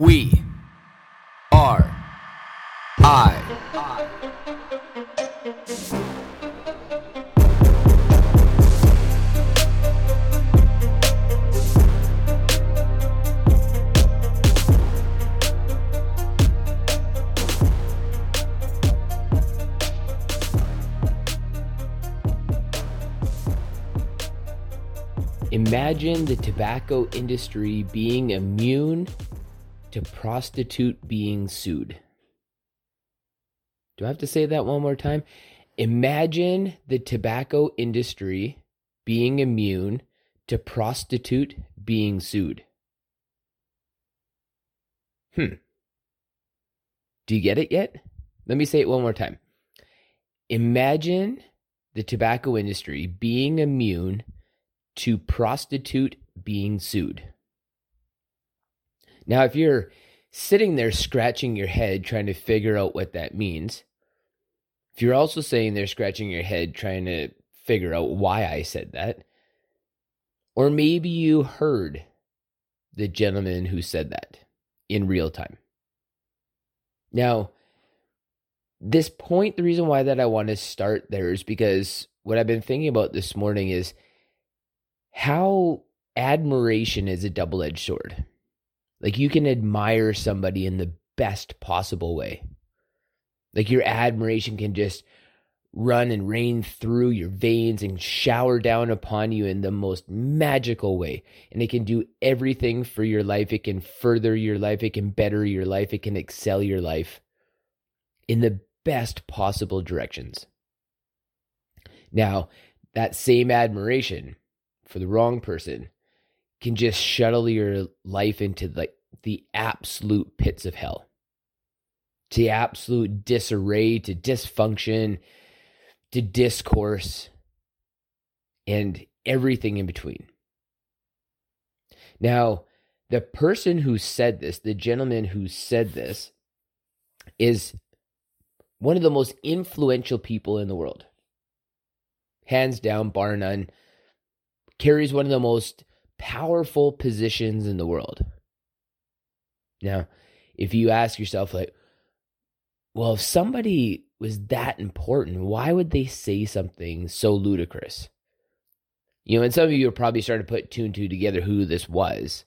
We are I. Imagine the tobacco industry being immune to prostitute being sued. Do I have to say that one more time? Imagine the tobacco industry being immune to prostitute being sued. Hmm. Do you get it yet? Let me say it one more time. Imagine the tobacco industry being immune to prostitute being sued. Now, if you're sitting there scratching your head trying to figure out what that means, if you're also sitting there scratching your head trying to figure out why I said that, or maybe you heard the gentleman who said that in real time. Now, this point, the reason why that I want to start there is because what I've been thinking about this morning is how admiration is a double edged sword. Like you can admire somebody in the best possible way. Like your admiration can just run and rain through your veins and shower down upon you in the most magical way. And it can do everything for your life. It can further your life. It can better your life. It can excel your life in the best possible directions. Now, that same admiration for the wrong person can just shuttle your life into like the absolute pits of hell. To absolute disarray to dysfunction to discourse and everything in between. Now the person who said this the gentleman who said this is one of the most influential people in the world. Hands down bar none. Carries one of the most powerful positions in the world. Now, if you ask yourself, like, well, if somebody was that important, why would they say something so ludicrous? You know, and some of you are probably starting to put two and two together who this was.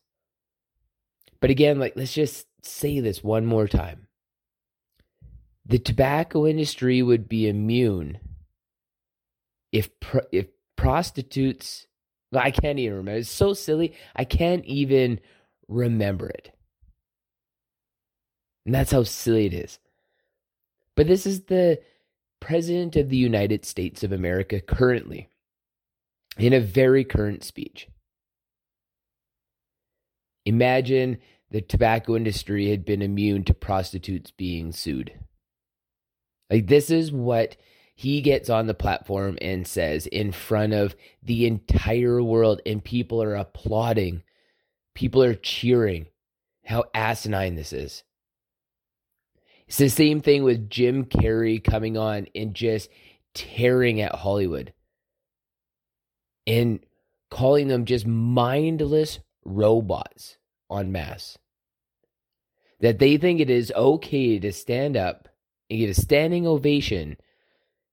But again, like, let's just say this one more time. The tobacco industry would be immune if if prostitutes I can't even remember. It's so silly. I can't even remember it. And that's how silly it is. But this is the President of the United States of America currently, in a very current speech. Imagine the tobacco industry had been immune to prostitutes being sued. Like, this is what he gets on the platform and says in front of the entire world, and people are applauding, people are cheering how asinine this is. It's the same thing with Jim Carrey coming on and just tearing at Hollywood and calling them just mindless robots on mass. That they think it is okay to stand up and get a standing ovation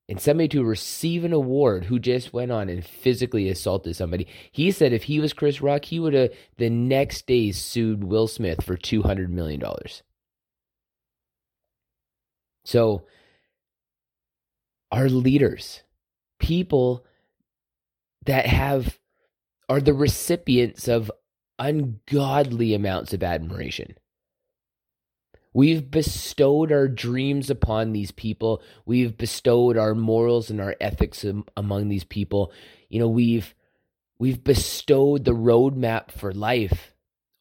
and somebody to receive an award who just went on and physically assaulted somebody. He said if he was Chris Rock, he would have the next day sued Will Smith for $200 million. So, our leaders, people that have, are the recipients of ungodly amounts of admiration. We've bestowed our dreams upon these people. We've bestowed our morals and our ethics among these people. You know, we've we've bestowed the roadmap for life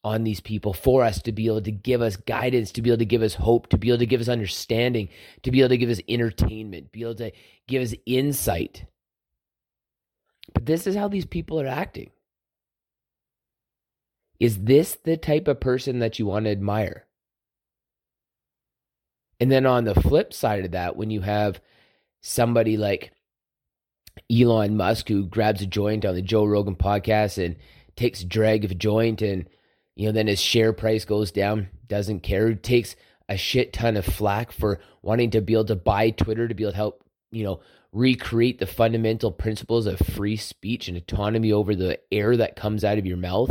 on these people for us to be able to give us guidance, to be able to give us hope, to be able to give us understanding, to be able to give us entertainment, to be able to give us insight. But this is how these people are acting. Is this the type of person that you want to admire? And then on the flip side of that, when you have somebody like Elon Musk who grabs a joint on the Joe Rogan podcast and takes a drag of a joint and You know, then his share price goes down, doesn't care, takes a shit ton of flack for wanting to be able to buy Twitter to be able to help, you know, recreate the fundamental principles of free speech and autonomy over the air that comes out of your mouth.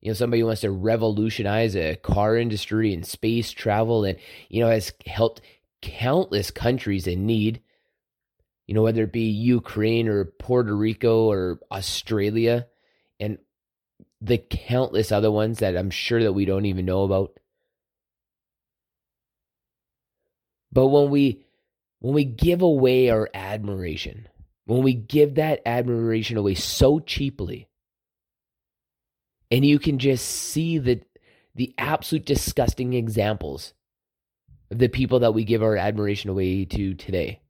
You know, somebody wants to revolutionize a car industry and space travel and, you know, has helped countless countries in need. You know, whether it be Ukraine or Puerto Rico or Australia and the countless other ones that I'm sure that we don't even know about. But when we when we give away our admiration, when we give that admiration away so cheaply, and you can just see the the absolute disgusting examples of the people that we give our admiration away to today.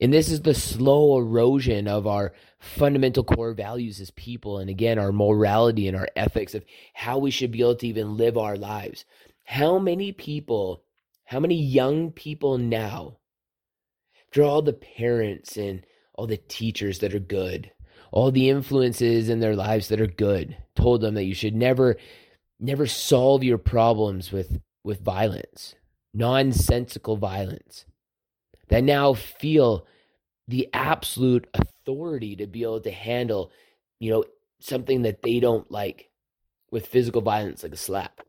And this is the slow erosion of our fundamental core values as people. And again, our morality and our ethics of how we should be able to even live our lives. How many people how many young people now, after all the parents and all the teachers that are good, all the influences in their lives that are good, told them that you should never, never solve your problems with, with violence, nonsensical violence, that now feel the absolute authority to be able to handle, you know, something that they don't like with physical violence like a slap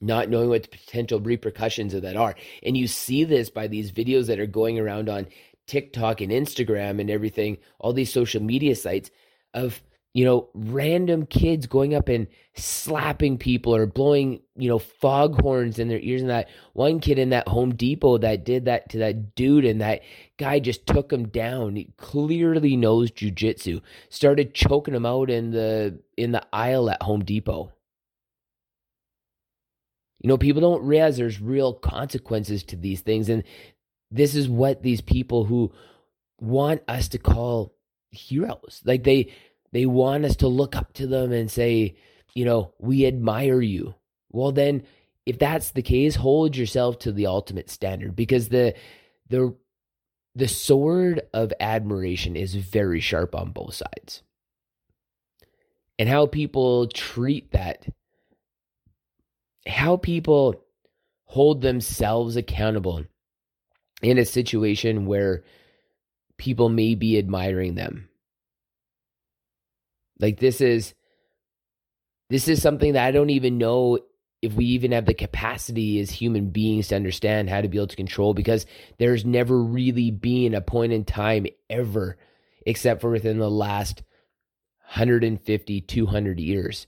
not knowing what the potential repercussions of that are. And you see this by these videos that are going around on TikTok and Instagram and everything, all these social media sites of, you know, random kids going up and slapping people or blowing, you know, foghorns in their ears. And that one kid in that Home Depot that did that to that dude, and that guy just took him down. He clearly knows jujitsu. Started choking him out in the in the aisle at Home Depot. You know, people don't realize there's real consequences to these things. And this is what these people who want us to call heroes, like they they want us to look up to them and say, you know, we admire you. Well, then if that's the case, hold yourself to the ultimate standard because the the the sword of admiration is very sharp on both sides. And how people treat that how people hold themselves accountable in a situation where people may be admiring them. Like this is this is something that I don't even know if we even have the capacity as human beings to understand how to be able to control because there's never really been a point in time ever except for within the last 150 200 years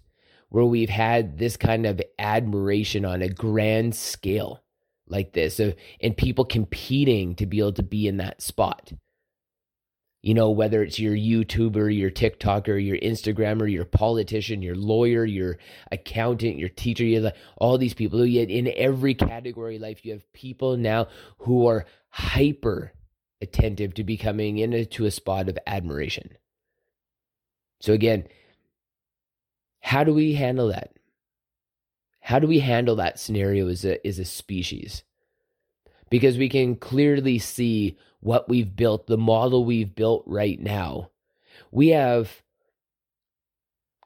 where we've had this kind of admiration on a grand scale like this. So, and people competing to be able to be in that spot. You know whether it's your youtuber your tiktoker your instagrammer your politician your lawyer your accountant your teacher you have all these people. Yet in every category of life you have people now who are hyper attentive to becoming into a spot of admiration. So again how do we handle that? How do we handle that scenario as a, as a species? Because we can clearly see what we've built, the model we've built right now. We have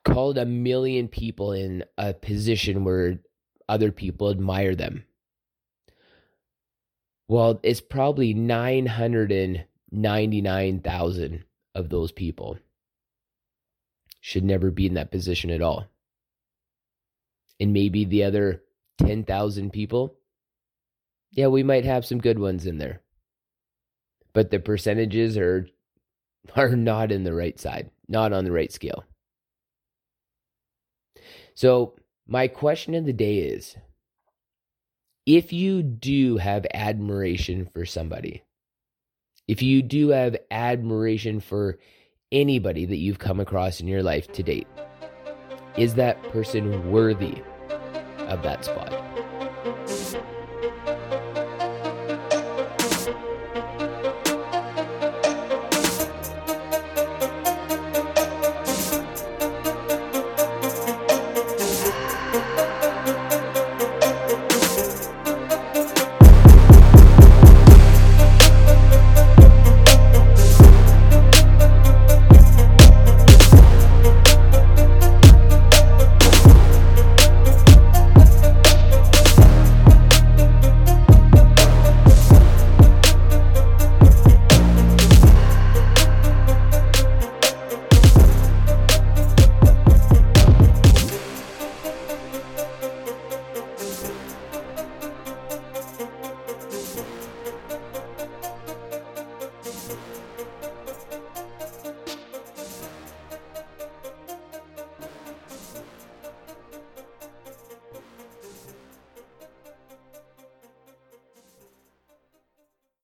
called a million people in a position where other people admire them. Well, it's probably 999,000 of those people should never be in that position at all. And maybe the other 10,000 people, yeah, we might have some good ones in there. But the percentages are are not in the right side, not on the right scale. So, my question of the day is if you do have admiration for somebody, if you do have admiration for anybody that you've come across in your life to date. Is that person worthy of that spot?